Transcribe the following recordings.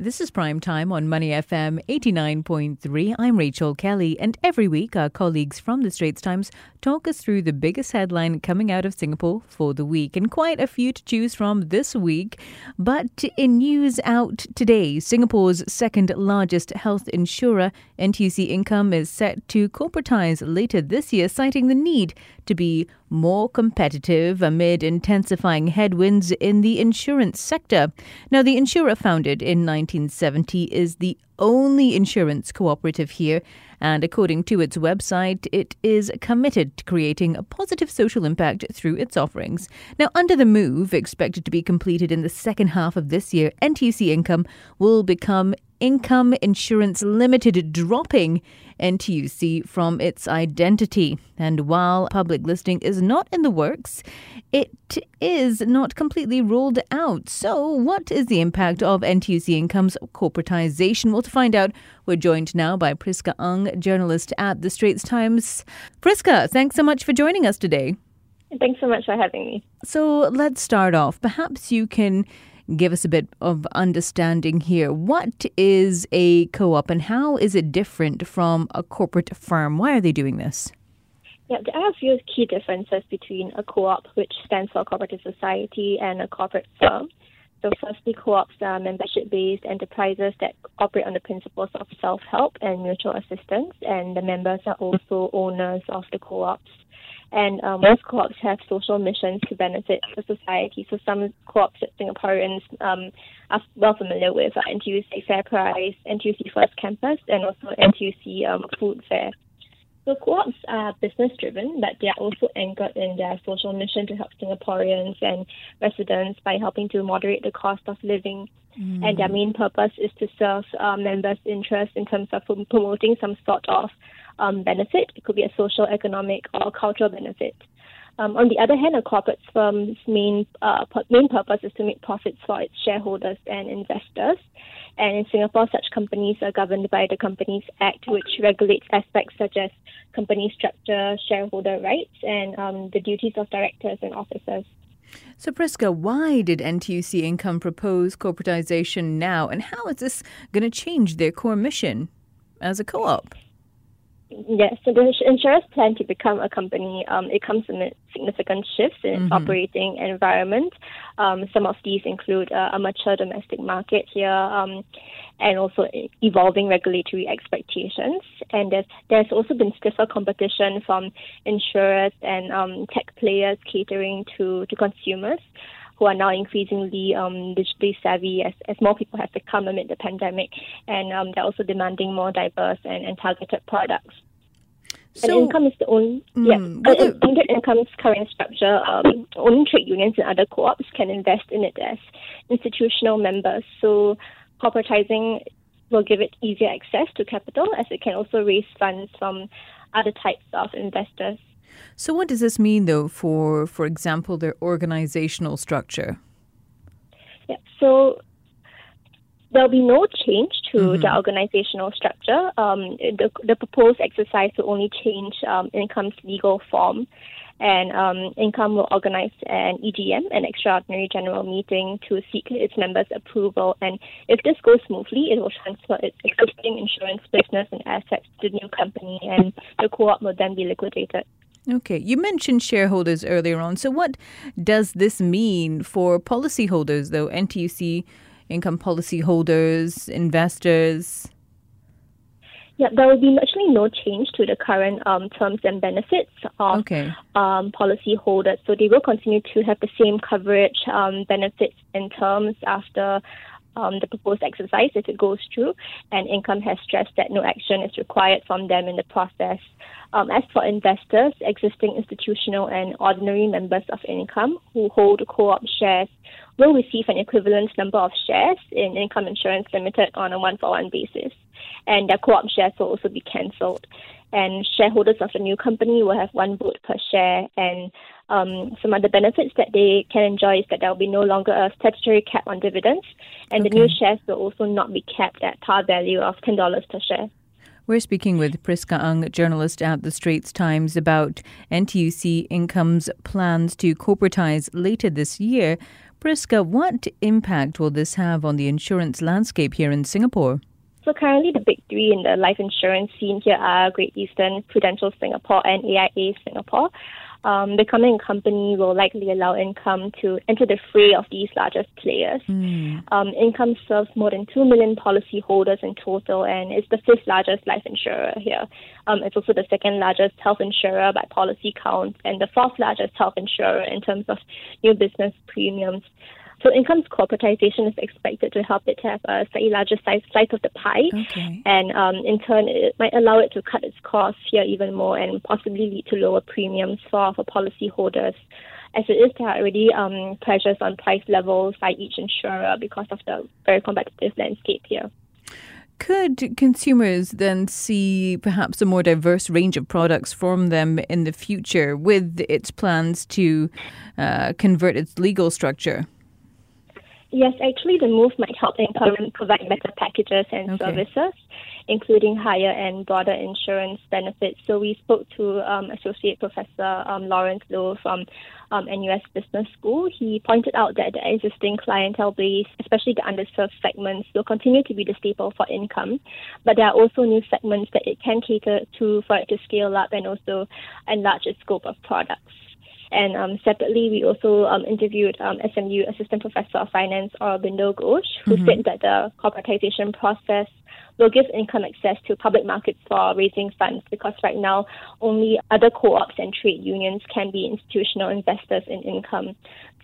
This is Prime Time on Money FM 89.3. I'm Rachel Kelly, and every week our colleagues from the Straits Times talk us through the biggest headline coming out of Singapore for the week, and quite a few to choose from this week. But in news out today, Singapore's second largest health insurer, NTUC Income, is set to corporatize later this year, citing the need to be more competitive amid intensifying headwinds in the insurance sector. Now, the insurer founded in 1970 is the only insurance cooperative here, and according to its website, it is committed to creating a positive social impact through its offerings. Now, under the move, expected to be completed in the second half of this year, NTUC Income will become Income Insurance Limited, dropping NTUC from its identity. And while public listing is not in the works, it is not completely ruled out. So, what is the impact of NTUC Income's corporatization? Well, to find out, we're joined now by Priska Ang, journalist at The Straits Times. Priska, thanks so much for joining us today. Thanks so much for having me. So, let's start off. Perhaps you can give us a bit of understanding here. What is a co op and how is it different from a corporate firm? Why are they doing this? Yeah, there are a few key differences between a co op, which stands for cooperative society, and a corporate firm. So, firstly, co ops are membership based enterprises that operate on the principles of self help and mutual assistance, and the members are also owners of the co ops. And um, most co-ops have social missions to benefit the society. So some co-ops that Singaporeans um, are well familiar with are NTUC Fair Price, NTUC First Campus, and also NTUC um, Foodfare. So co-ops are business driven, but they are also anchored in their social mission to help Singaporeans and residents by helping to moderate the cost of living. Mm. And their main purpose is to serve uh, members' interests in terms of promoting some sort of um, benefit. It could be a social, economic, or cultural benefit. Um, on the other hand, a corporate firm's main uh, main purpose is to make profits for its shareholders and investors. And in Singapore, such companies are governed by the Companies Act, which regulates aspects such as company structure, shareholder rights, and um, the duties of directors and officers. So, Priska, why did NTUC Income propose corporatization now, and how is this going to change their core mission as a co op? Yes, so the insurers plan to become a company. Um, it comes amid significant shifts in its mm-hmm. operating environment. Um, some of these include uh, a mature domestic market here, um, and also evolving regulatory expectations. And there's there's also been stiffer competition from insurers and um, tech players catering to to consumers who are now increasingly um, digitally savvy as, as more people have become amid the pandemic, and um, they're also demanding more diverse and, and targeted products. So, and income is the only mm, yeah. But under income's current structure, um, only trade unions and other co-ops can invest in it as institutional members. So corporatizing will give it easier access to capital, as it can also raise funds from other types of investors. So, what does this mean, though, for, for example, their organizational structure? Yeah, so there'll be no change to mm-hmm. the organizational structure. Um, the, the proposed exercise will only change um, income's legal form. And um, Income will organize an EGM, an extraordinary general meeting, to seek its members' approval. And if this goes smoothly, it will transfer its existing insurance business and assets to the new company, and the co op will then be liquidated. Okay, you mentioned shareholders earlier on. So, what does this mean for policyholders, though? NTUC income policyholders, investors? Yeah, there will be actually no change to the current um, terms and benefits of okay. um, policyholders. So they will continue to have the same coverage, um, benefits, and terms after um, the proposed exercise if it goes through. And Income has stressed that no action is required from them in the process. Um, as for investors, existing institutional and ordinary members of Income who hold co-op shares will receive an equivalent number of shares in Income Insurance Limited on a one-for-one basis, and their co-op shares will also be cancelled. And shareholders of the new company will have one vote per share, and um, some other benefits that they can enjoy is that there will be no longer a statutory cap on dividends, and okay. the new shares will also not be capped at par value of ten dollars per share. We're speaking with Priska Ang, journalist at the Straits Times, about NTUC Income's plans to corporatize later this year. Priska, what impact will this have on the insurance landscape here in Singapore? So currently, the big three in the life insurance scene here are Great Eastern, Prudential Singapore, and AIA Singapore. Um, the coming company will likely allow income to enter the fray of these largest players. Mm. Um, income serves more than 2 million policyholders in total and is the fifth largest life insurer here. Um, it's also the second largest health insurer by policy count and the fourth largest health insurer in terms of new business premiums. So income's corporatization is expected to help it to have a slightly larger size slice of the pie, okay. and um, in turn, it might allow it to cut its costs here even more and possibly lead to lower premiums for for policyholders. As it is, there are already um, pressures on price levels by each insurer because of the very competitive landscape here. Could consumers then see perhaps a more diverse range of products from them in the future with its plans to uh, convert its legal structure? Yes, actually, the move might help Income provide better packages and okay. services, including higher and broader insurance benefits. So we spoke to um, Associate Professor um, Lawrence Loh from um, NUS Business School. He pointed out that the existing clientele base, especially the underserved segments, will continue to be the staple for income, but there are also new segments that it can cater to for it to scale up and also enlarge its scope of products. And um, separately, we also um, interviewed um, SMU Assistant Professor of Finance, Aurobindo Ghosh, who mm-hmm. said that the corporatization process will give income access to public markets for raising funds because right now only other co-ops and trade unions can be institutional investors in income.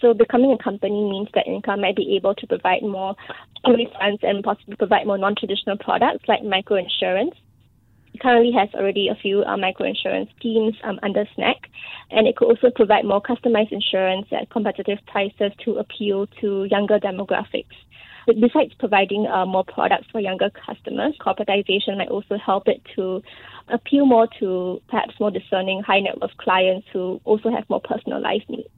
So becoming a company means that income might be able to provide more funds and possibly provide more non-traditional products like microinsurance currently has already a few uh, microinsurance schemes um, under SNACK, and it could also provide more customized insurance at competitive prices to appeal to younger demographics. But besides providing uh, more products for younger customers, corporatization might also help it to appeal more to perhaps more discerning high net worth clients who also have more personalized needs.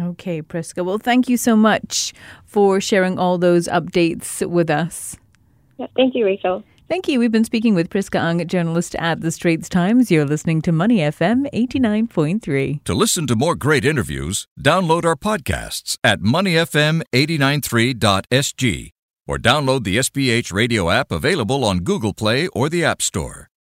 Okay, Priska. Well, thank you so much for sharing all those updates with us. Yeah, thank you, Rachel. Thank you. We've been speaking with Priska Ang, journalist at The Straits Times. You're listening to Money FM 89.3. To listen to more great interviews, download our podcasts at moneyfm893.sg or download the SPH radio app available on Google Play or the App Store.